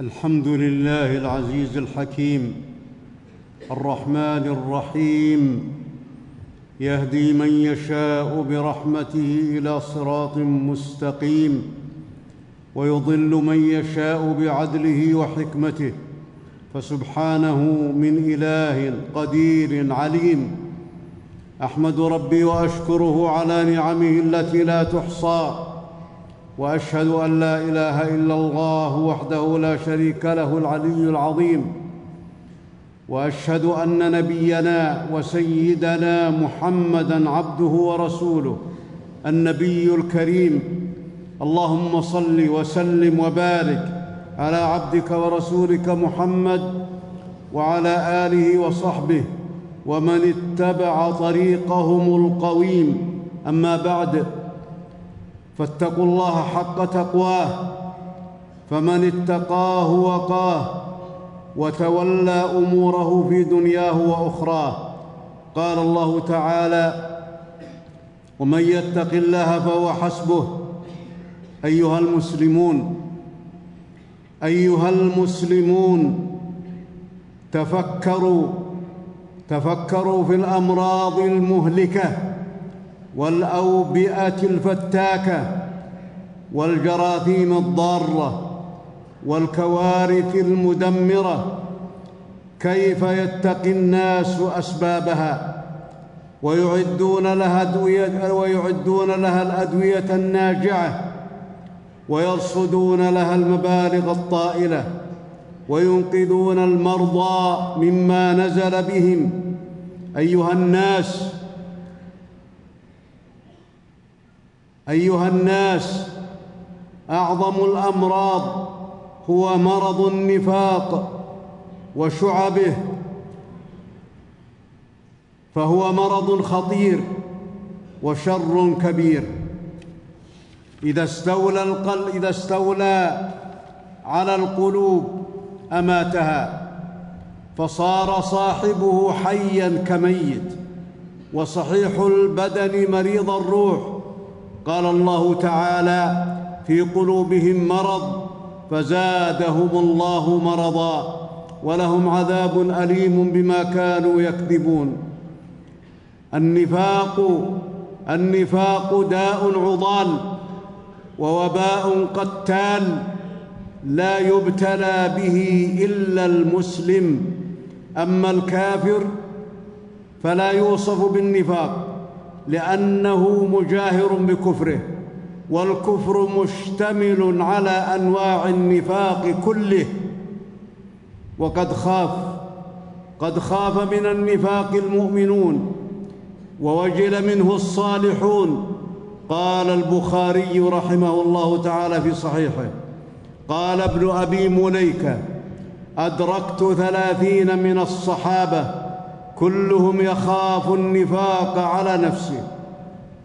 الحمد لله العزيز الحكيم الرحمن الرحيم يهدي من يشاء برحمته إلى صراط مستقيم ويضل من يشاء بعدله وحكمته فسبحانه من إله قدير عليم أحمد ربي وأشكره على نعمه التي لا تحصى وأشهد أن لا إله إلا الله وحده لا شريك له العلي العظيم. وأشهد أن نبينا وسيدنا محمدا عبده ورسوله النبي الكريم. اللهم صل وسلم وبارك على عبدك ورسولك محمد وعلى آله وصحبه ومن اتبع طريقهم القويم. أما بعد فاتقوا الله حق تقواه فمن اتقاه وقاه وتولى أموره في دنياه وأخراه. قال الله تعالى ومن يتق الله فهو حسبه. أيها المسلمون أيها المسلمون تفكروا تفكروا في الأمراض المهلكة. والأوبئة الفتاكة والجراثيم الضارة والكوارث المدمرة كيف يتقي الناس أسبابها؟ ويعدون لها أدوية ويعدون لها الأدوية الناجعة ويرصدون لها المبالغ الطائلة وينقذون المرضى مما نزل بهم. أيها الناس أيها الناس أعظم الأمراض هو مرض النفاق وشعبه فهو مرض خطير وشر كبير. إذا استولى القلب إذا استولى على القلوب أماتها فصار صاحبه حيا كميت وصحيح البدن مريض الروح قال الله تعالى في قلوبهم مرض فزادهم الله مرضا ولهم عذاب أليم بما كانوا يكذبون. النفاق النفاق داء عضال ووباء قتال لا يبتلى به إلا المسلم. أما الكافر فلا يوصف بالنفاق. لأنه مجاهر بكفره والكفر مشتمل على أنواع النفاق كله. وقد خاف قد خاف من النفاق المؤمنون ووجل منه الصالحون. قال البخاري رحمه الله تعالى في صحيحه قال ابن أبي مليكة أدركت ثلاثين من الصحابة كلهم يخاف النفاق على نفسه.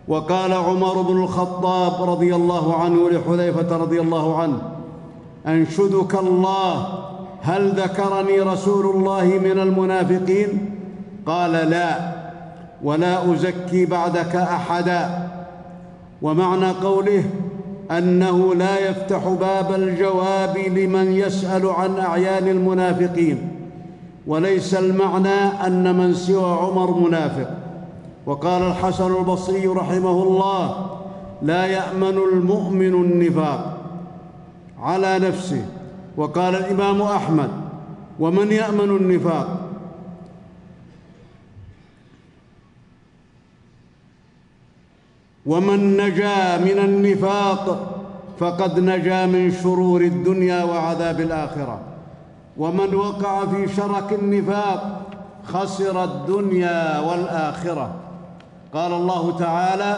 وقال عمر بن الخطاب رضي الله عنه لحذيفة رضي الله عنه أنشدك الله هل ذكرني رسول الله من المنافقين؟ قال لا ولا أزكي بعدك أحدا. ومعنى قوله أنه لا يفتح باب الجواب لمن يسأل عن أعيان المنافقين. وليس المعنى أن من سوى عمر منافق. وقال الحسن البصري رحمه الله لا يأمن المؤمن النفاق على نفسه. وقال الإمام أحمد ومن يأمن النفاق؟ ومن نجا من النفاق فقد نجا من شرور الدنيا وعذاب الآخرة. ومن وقع في شرك النفاق خسر الدنيا والآخرة. قال الله تعالى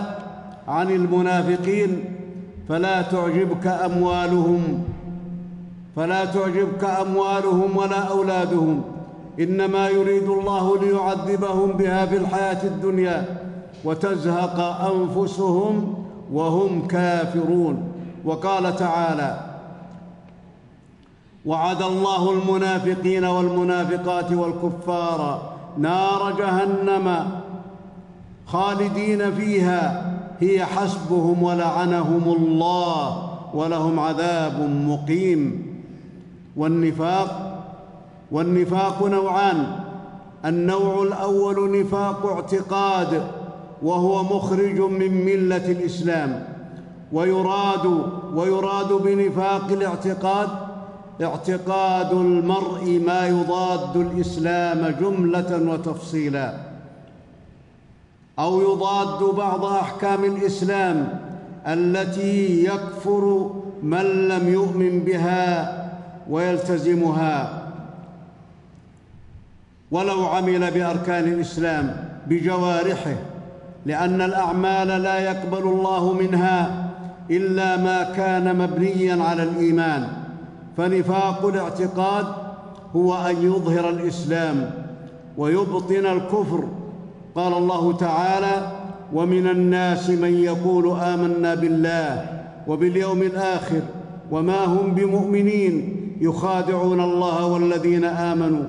عن المنافقين فلا تعجبك أموالهم فلا تعجبك أموالهم ولا أولادهم. إنما يريد الله ليعذبهم بها في الحياة الدنيا وتزهق أنفسهم وهم كافرون. وقال تعالى وعد الله المنافقين والمنافقات والكفار نار جهنم خالدين فيها. هي حسبهم ولعنهم الله ولهم عذاب مقيم. والنفاق والنفاق نوعان. النوع الأول نفاق اعتقاد وهو مخرج من ملة الإسلام. ويراد ويراد بنفاق الاعتقاد اعتقاد المرء ما يضاد الإسلام جملة وتفصيلا أو يضاد بعض أحكام الإسلام التي يكفر من لم يؤمن بها ويلتزمها. ولو عمل بأركان الإسلام بجوارحه لأن الأعمال لا يقبل الله منها إلا ما كان مبنيا على الإيمان. فنفاق الاعتقاد هو أن يظهر الإسلام ويبطن الكفر. قال الله تعالى ومن الناس من يقول آمنا بالله وباليوم الآخر وما هم بمؤمنين يخادعون الله والذين آمنوا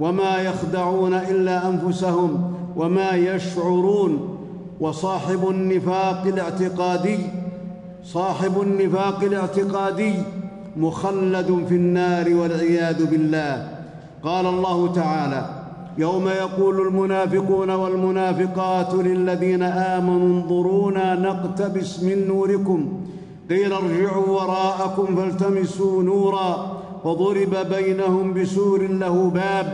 وما يخدعون إلا أنفسهم وما يشعرون وصاحب النفاق الاعتقادي صاحب النفاق الاعتقادي مخلد في النار والعياذ بالله. قال الله تعالى يوم يقول المنافقون والمنافقات للذين آمنوا انظرونا نقتبس من نوركم. قيل ارجعوا وراءكم فالتمسوا نورا وضرب بينهم بسور له باب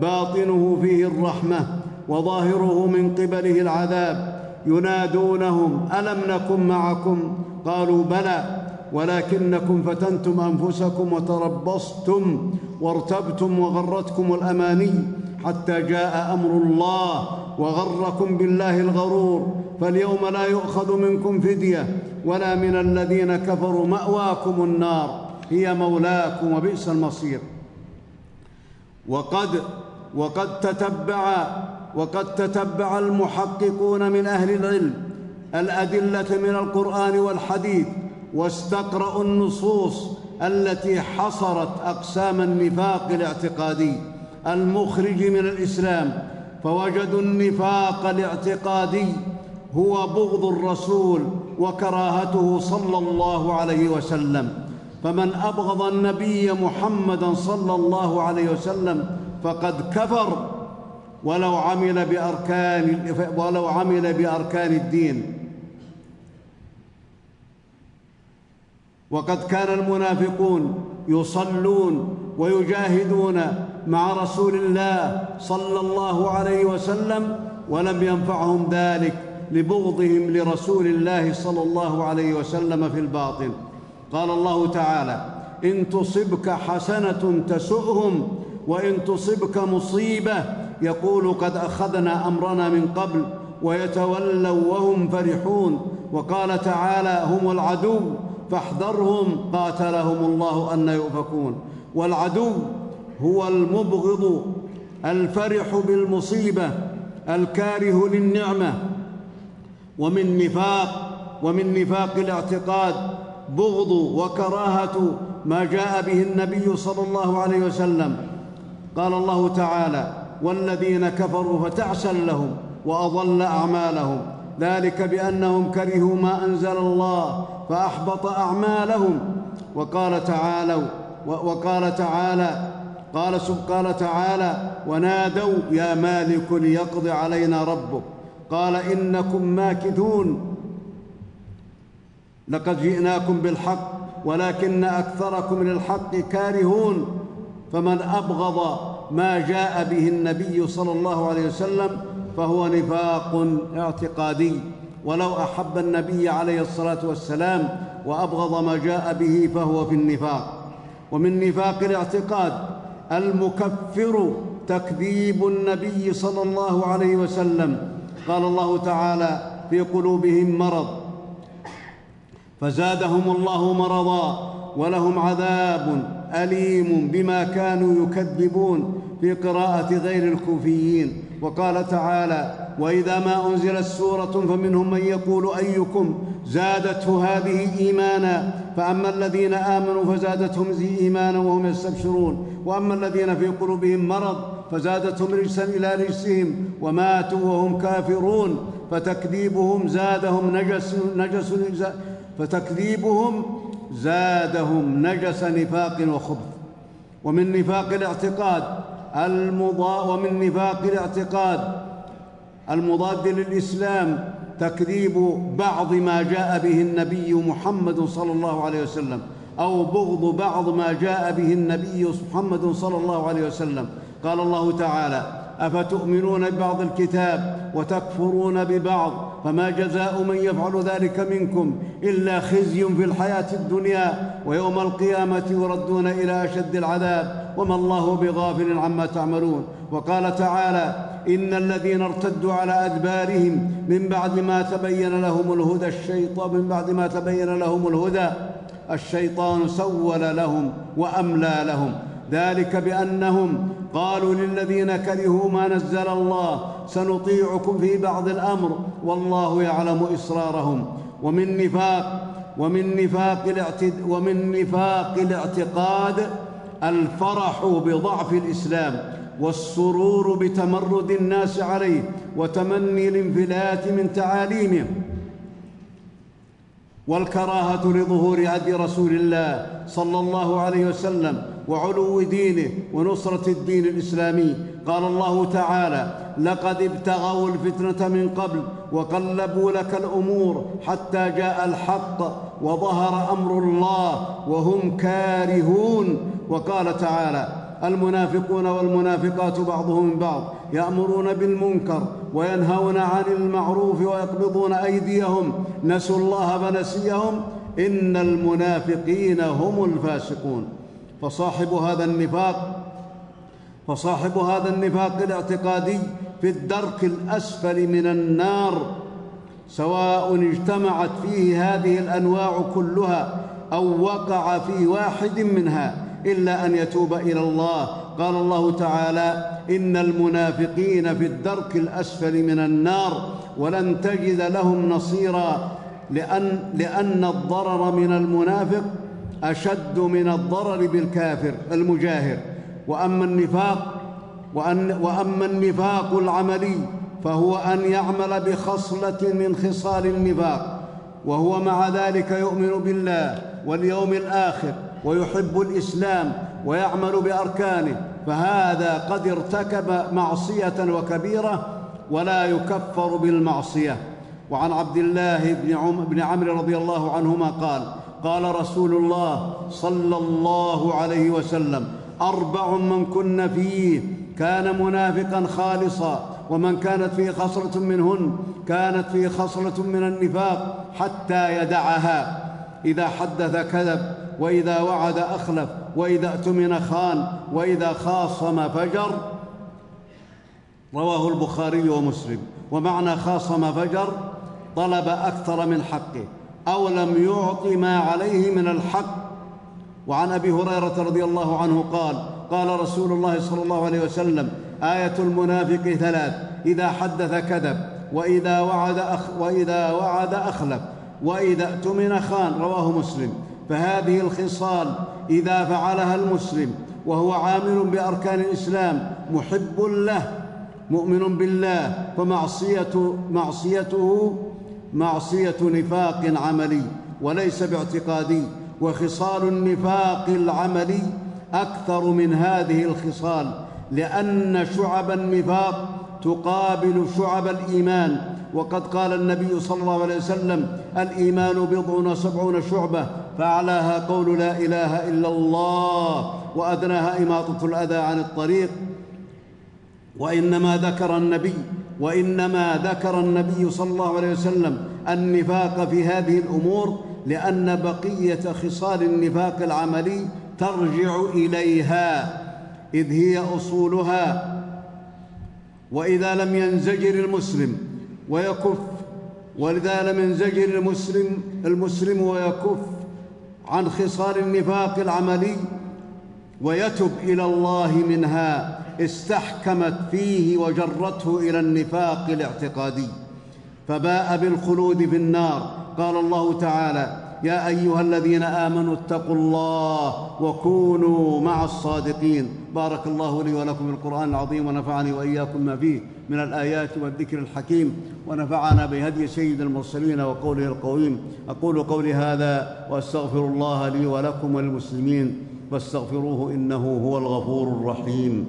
باطنه فيه الرحمة وظاهره من قبله العذاب. ينادونهم ألم نكن معكم؟ قالوا بلى. ولكنكم فتنتم أنفسكم وتربصتم وارتبتم وغرتكم الأماني حتى جاء أمر الله وغركم بالله الغرور فاليوم لا يؤخذ منكم فدية ولا من الذين كفروا مأواكم النار هي مولاكم وبئس المصير وقد وقد تتبع وقد تتبع المحققون من أهل العلم الأدلة من القرآن والحديث واستقرأوا النصوص التي حصرت أقسام النفاق الاعتقادي المخرج من الإسلام فوجدوا النفاق الاعتقادي هو بغض الرسول وكراهته صلى الله عليه وسلم. فمن أبغض النبي محمدا صلى الله عليه وسلم فقد كفر ولو عمل بأركان ولو عمل بأركان الدين. وقد كان المنافقون يصلون ويجاهدون مع رسول الله صلى الله عليه وسلم ولم ينفعهم ذلك لبغضهم لرسول الله صلى الله عليه وسلم في الباطن قال الله تعالى إن تصبك حسنة تسؤهم وإن تصبك مصيبة يقول قد أخذنا أمرنا من قبل ويتولوا وهم فرحون. وقال تعالى هم العدو فاحذرهم قاتلهم الله أن يؤفكون. والعدو هو المبغض الفرح بالمصيبة الكاره للنعمة. ومن نفاق ومن نفاق الاعتقاد بغض وكراهة ما جاء به النبي صلى الله عليه وسلم. قال الله تعالى والذين كفروا فتعسا لهم وأضل أعمالهم. ذلك بأنهم كرهوا ما أنزل الله فأحبط أعمالهم. وقال تعالى وقال تعالى قال قال تعالى ونادوا يا مالك ليقض علينا ربك. قال إنكم ماكثون لقد جئناكم بالحق ولكن أكثركم للحق كارهون. فمن أبغض ما جاء به النبي صلى الله عليه وسلم فهو نفاق اعتقادي. ولو أحب النبي عليه الصلاة والسلام وأبغض ما جاء به فهو في النفاق. ومن نفاق الاعتقاد المكفر تكذيب النبي صلى الله عليه وسلم. قال الله تعالى في قلوبهم مرض. فزادهم الله مرضا ولهم عذاب أليم بما كانوا يكذبون. في قراءة غير الكوفيين. وقال تعالى وإذا ما أنزلت سورة فمنهم من يقول أيكم زادته هذه إيمانا. فأما الذين آمنوا فزادتهم إيمانا وهم يستبشرون. وأما الذين في قلوبهم مرض فزادتهم رجسا إلى رجسهم وماتوا وهم كافرون. فتكذيبهم زادهم نجس نجس فتكذيبهم زادهم نجس نفاق وخبث. ومن نفاق الاعتقاد المضا ومن نفاق الاعتقاد. المضاد للإسلام تكذيب بعض ما جاء به النبي محمد صلى الله عليه وسلم أو بغض بعض ما جاء به النبي محمد صلى الله عليه وسلم. قال الله تعالى أفتؤمنون ببعض الكتاب وتكفرون ببعض؟ فما جزاء من يفعل ذلك منكم إلا خزي في الحياة الدنيا ويوم القيامة يردون إلى أشد العذاب وما الله بغافل عما تعملون. وقال تعالى إن الذين ارتدوا على أدبارهم من بعد ما تبين لهم الهدى الشيطان من بعد ما تبين لهم الهدى الشيطان سول لهم وأملى لهم. ذلك بأنهم قالوا للذين كرهوا ما نزل الله سنطيعكم في بعض الأمر والله يعلم إسرارهم. ومن نفاق ومن نفاق الاعتد ومن نفاق الاعتقاد الفرح بضعف الإسلام والسرور بتمرد الناس عليه وتمني الانفلات من تعاليمه. والكراهة لظهور هدي رسول الله صلى الله عليه وسلم وعلو دينه ونصرة الدين الإسلامي. قال الله تعالى لقد ابتغوا الفتنة من قبل وقلبوا لك الأمور حتى جاء الحق وظهر أمر الله وهم كارهون وقال تعالى المنافقون والمنافقات بعضهم بعض يأمرون بالمنكر وينهون عن المعروف ويقبضون أيديهم. نسوا الله فنسيهم. إن المنافقين هم الفاسقون فصاحب هذا النفاق فصاحب هذا النفاق الاعتقادي في الدرك الأسفل من النار سواء اجتمعت فيه هذه الأنواع كلها أو وقع في واحد منها إلا أن يتوب إلى الله. قال الله تعالى إن المنافقين في الدرك الأسفل من النار ولن تجد لهم نصيرا لأن لأن الضرر من المنافق أشد من الضرر بالكافر المجاهر. وأما النفاق وأن وأما النفاق العملي فهو أن يعمل بخصلة من خصال النفاق. وهو مع ذلك يؤمن بالله واليوم الآخر ويحب الإسلام ويعمل بأركانه. فهذا قد ارتكب معصية وكبيرة ولا يكفر بالمعصية. وعن عبد الله بن, بن عمرو رضي الله عنهما قال قال رسول الله صلى الله عليه وسلم أربع من كن فيه كان منافقا خالصا ومن كانت فيه خصله منهن كانت فيه خصله من النفاق حتى يدعها. إذا حدث كذب وإذا وعد أخلف وإذا اؤتمن خان وإذا خاصم فجر. رواه البخاري ومسلم. ومعنى خاصم فجر طلب أكثر من حقه. أو لم يعط ما عليه من الحق. وعن أبي هريرة رضي الله عنه قال قال رسول الله صلى الله عليه وسلم آية المنافق ثلاث إذا حدث كذب وإذا وعد أخ وإذا وعد أخلف وإذا اؤتمن خان رواه مسلم. فهذه الخصال إذا فعلها المسلم وهو عامل بأركان الإسلام محب له مؤمن بالله فمعصيته معصيته معصية نفاق عملي وليس باعتقادي وخصال النفاق العملي أكثر من هذه الخصال لأن شعب النفاق تقابل شعب الإيمان. وقد قال النبي صلى الله عليه وسلم الإيمان بضع وسبعون شعبة فأعلاها قول لا إله إلا الله وأدناها إماطة الأذى عن الطريق. وإنما ذكر النبي وإنما ذكر النبي صلى الله عليه وسلم النفاق في هذه الأمور لأن بقية خصال النفاق العملي ترجع إليها إذ هي أصولها. وإذا لم ينزجر المسلم ويكف ولذا لم ينزجر المسلم المسلم ويكف عن خصال النفاق العملي ويتب إلى الله منها. استحكمت فيه وجرته إلى النفاق الاعتقادي. فباء بالخلود في النار. قال الله تعالى يا أيها الذين آمنوا اتقوا الله وكونوا مع الصادقين. بارك الله لي ولكم في القرآن العظيم ونفعني وإياكم ما فيه من الآيات والذكر الحكيم ونفعنا بهدي سيد المرسلين وقوله القويم. أقول قولي هذا وأستغفر الله لي ولكم وللمسلمين. فاستغفروه إنه هو الغفور الرحيم.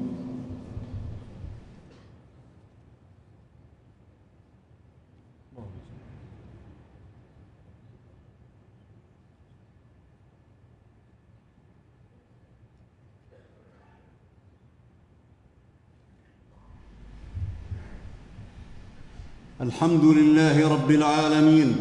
الحمد لله رب العالمين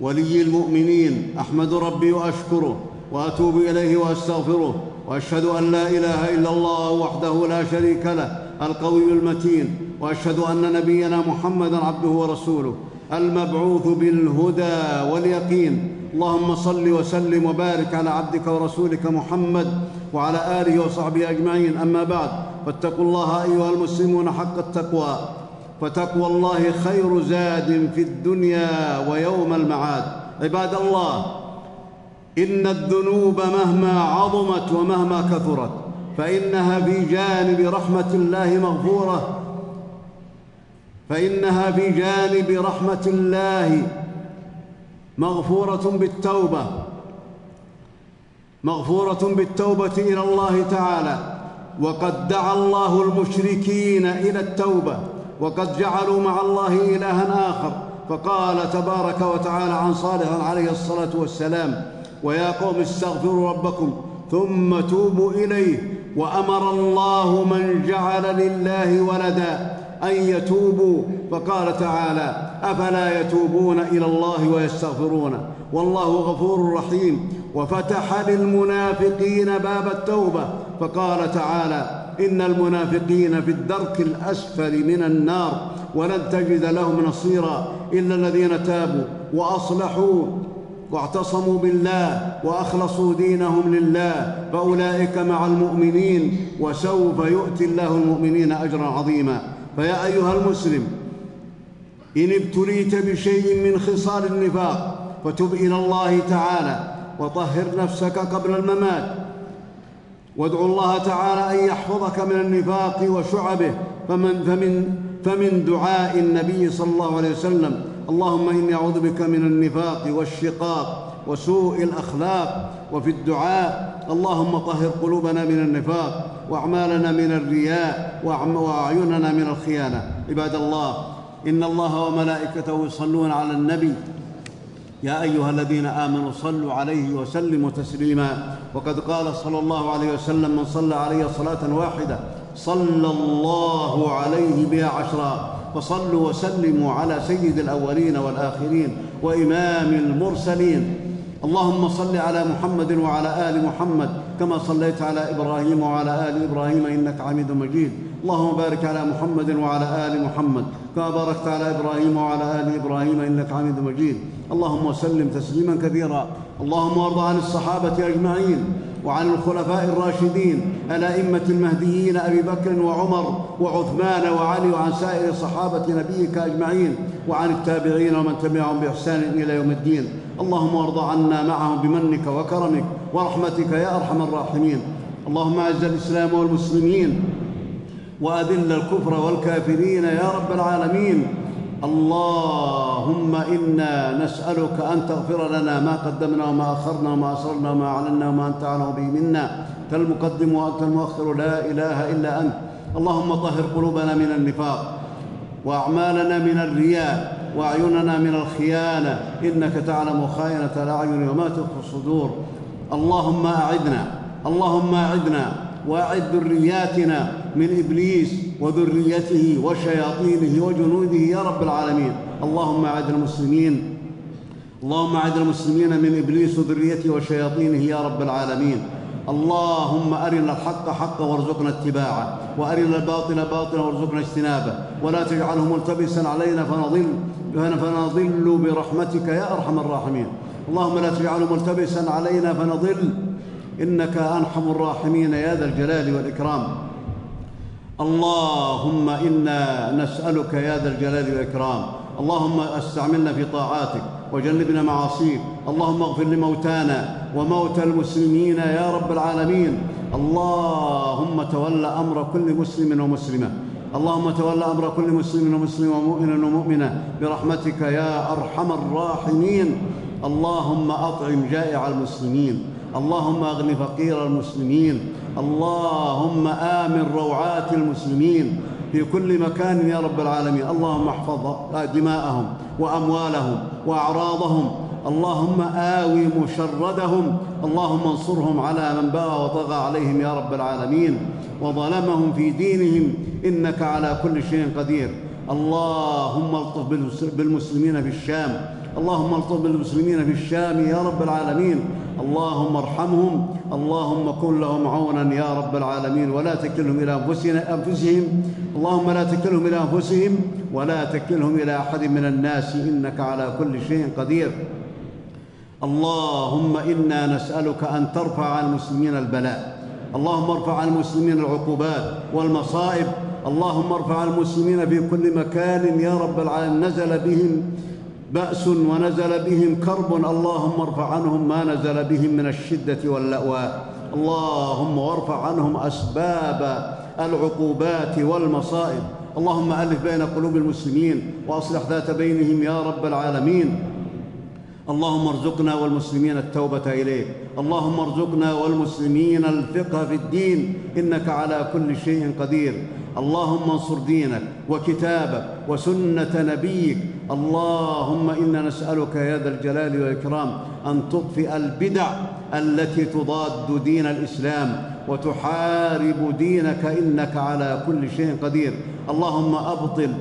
ولي المؤمنين أحمد ربي وأشكره وأتوب إليه وأستغفره وأشهد أن لا إله إلا الله وحده لا شريك له القوي المتين وأشهد أن نبينا محمدا عبده ورسوله المبعوث بالهدى واليقين. اللهم صل وسلم وبارك على عبدك ورسولك محمد وعلى آله وصحبه أجمعين. أما بعد فاتقوا الله أيها المسلمون حق التقوى. فتقوى الله خير زاد في الدنيا ويوم المعاد. عباد الله إن الذنوب مهما عظمت ومهما كثرت فإنها في جانب رحمة الله مغفورة. فإنها في جانب رحمة الله مغفورة بالتوبة مغفورة بالتوبة إلى الله تعالى. وقد دعا الله المشركين إلى التوبة. وقد جعلوا مع الله إلها آخر. فقال تبارك وتعالى عن صالح عليه الصلاة والسلام ويا قوم استغفروا ربكم ثم توبوا إليه. وأمر الله من جعل لله ولدا أن يتوبوا. فقال تعالى أفلا يتوبون إلى الله ويستغفرونه والله غفور رحيم. وفتح للمنافقين باب التوبة. فقال تعالى إن المنافقين في الدرك الأسفل من النار ولن تجد لهم نصيرا إلا الذين تابوا وأصلحوا واعتصموا بالله وأخلصوا دينهم لله فأولئك مع المؤمنين وسوف يؤتي الله المؤمنين أجرا عظيما فيا أيها المسلم إن ابتليت بشيء من خصال النفاق فتب إلى الله تعالى وطهر نفسك قبل الممات وادعو الله تعالى أن يحفظك من النفاق وشعبه فمن فمن فمن دعاء النبي صلى الله عليه وسلم. اللهم إني أعوذ بك من النفاق والشقاق وسوء الأخلاق وفي الدعاء. اللهم طهر قلوبنا من النفاق وأعمالنا من الرياء وأعيننا من الخيانة. عباد الله إن الله وملائكته يصلون على النبي يا أيها الذين آمنوا صلوا عليه وسلموا تسليما. وقد قال صلى الله عليه وسلم من صلى علي صلاة واحدة صلى الله عليه بها عشرا. فصلوا وسلموا على سيد الأولين والآخرين وإمام المرسلين. اللهم صل على محمد وعلى آل محمد كما صليت على إبراهيم وعلى آل إبراهيم إنك حميد مجيد. اللهم بارك على محمد وعلى آل محمد كما باركت على إبراهيم وعلى آل إبراهيم إنك حميد مجيد. اللهم وسلم تسليما كثيرا. اللهم وارض عن الصحابة أجمعين وعن الخلفاء الراشدين الأئمة المهديين أبي بكر وعمر وعثمان وعلي وعن سائر صحابة نبيك أجمعين وعن التابعين ومن تبعهم بإحسان إلى يوم الدين. اللهم وارض عنا معهم بمنك وكرمك ورحمتك يا أرحم الراحمين. اللهم أعز الإسلام والمسلمين وأذل الكفر والكافرين يا رب العالمين. اللهم إنا نسألك أن تغفر لنا ما قدمنا وما أخرنا وما أسررنا وما أعلنا وما أنت أعلم به منا. أنت المقدم وأنت المؤخر لا إله إلا أنت. اللهم طهر قلوبنا من النفاق وأعمالنا من الرياء وأعيننا من الخيانة. إنك تعلم خائنة الأعين وما تخفي الصدور. اللهم أعدنا اللهم أعدنا وأعد ذرياتنا من إبليس وذريته وشياطينه وجنوده يا رب العالمين. اللهم أعد المسلمين اللهم أعد المسلمين من إبليس وذريته وشياطينه يا رب العالمين. اللهم أرنا الحق حقا وارزقنا اتباعه وأرنا الباطل باطلا وارزقنا اجتنابه. ولا تجعله ملتبسا علينا فنضل فنضل برحمتك يا أرحم الراحمين. اللهم لا تجعله ملتبسا علينا فنضل إنك أرحم الراحمين يا ذا الجلال والإكرام. اللهم إنا نسألك يا ذا الجلال والإكرام. اللهم استعملنا في طاعاتك وجنبنا معاصيك. اللهم اغفر لموتانا وموتى المسلمين يا رب العالمين. اللهم تول أمر كل مسلم ومسلمة. اللهم تول أمر كل مسلم ومسلم ومؤمن ومؤمنة برحمتك يا أرحم الراحمين. اللهم أطعم جائع المسلمين. اللهم أغن فقير المسلمين. اللهم آمن روعات المسلمين. في كل مكان يا رب العالمين. اللهم احفظ دماءهم وأموالهم وأعراضهم. اللهم آوي مشردهم. اللهم انصرهم على من بغى وطغى عليهم يا رب العالمين. وظلمهم في دينهم. إنك على كل شيء قدير. اللهم الطف بالمسلمين في الشام. اللهم الطف بالمسلمين في الشام يا رب العالمين. اللهم ارحمهم. اللهم كن لهم عونا يا رب العالمين. ولا تكلهم إلى أنفسهم. اللهم لا تكلهم إلى أنفسهم. ولا تكلهم إلى أحد من الناس. إنك على كل شيء قدير. اللهم إنا نسألك أن ترفع عن المسلمين البلاء. اللهم ارفع عن المسلمين العقوبات والمصائب. اللهم ارفع عن المسلمين في كل مكان يا رب العالمين. نزل بهم بأس ونزل بهم كرب. اللهم ارفع عنهم ما نزل بهم من الشدة واللاواء اللهم وارفع عنهم أسباب العقوبات والمصائب. اللهم ألف بين قلوب المسلمين وأصلح ذات بينهم يا رب العالمين. اللهم ارزقنا والمسلمين التوبة إليك. اللهم ارزقنا والمسلمين الفقه في الدين. إنك على كل شيء قدير. اللهم انصر دينك وكتابك وسنة نبيك. اللهم إنا نسألك يا ذا الجلال والإكرام أن تطفئ البدع التي تضاد دين الإسلام وتحارب دينك. إنك على كل شيء قدير. اللهم أبطل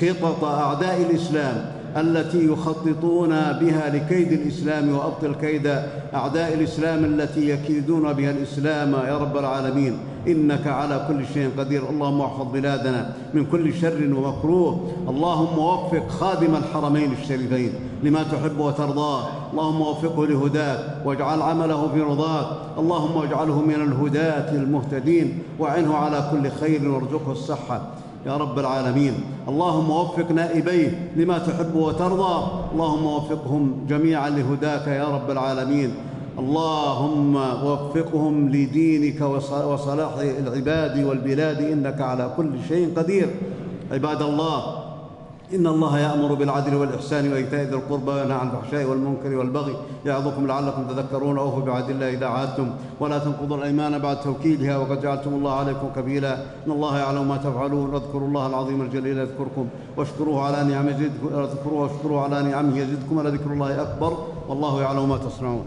خطط أعداء الإسلام التي يخططون بها لكيد الإسلام وأبطل كيد أعداء الإسلام التي يكيدون بها الإسلام. يا رب العالمين إنك على كل شيء قدير. اللهم احفظ بلادنا من كل شر ومكروه. اللهم وفق خادم الحرمين الشريفين لما تحب وترضاه اللهم وفقه لهداك واجعل عمله في رضاك. اللهم اجعله من الهداة المهتدين. وأعنه على كل خير وارزقه الصحة. يا رب العالمين. اللهم وفق نائبيه لما تحب وترضى. اللهم وفقهم جميعا لهداك يا رب العالمين. اللهم وفقهم لدينك وصلاح العباد والبلاد إنك على كل شيء قدير. عباد الله إن الله يأمر بالعدل والإحسان وإيتاء ذي القربى وينهى عن الفحشاء والمنكر والبغي يعظكم لعلكم تذكرون أوفوا بعهد الله إذا عاهدتم. ولا تنقضوا الأيمان بعد توكيدها وقد جعلتم الله عليكم كفيلا. إن الله يعلم ما تفعلون. واذكروا الله العظيم الجليل يذكركم. واشكروه على نعمه يزدكم واشكروه على نعمه يزدكم ولذكر الله أكبر. والله يعلم ما تصنعون.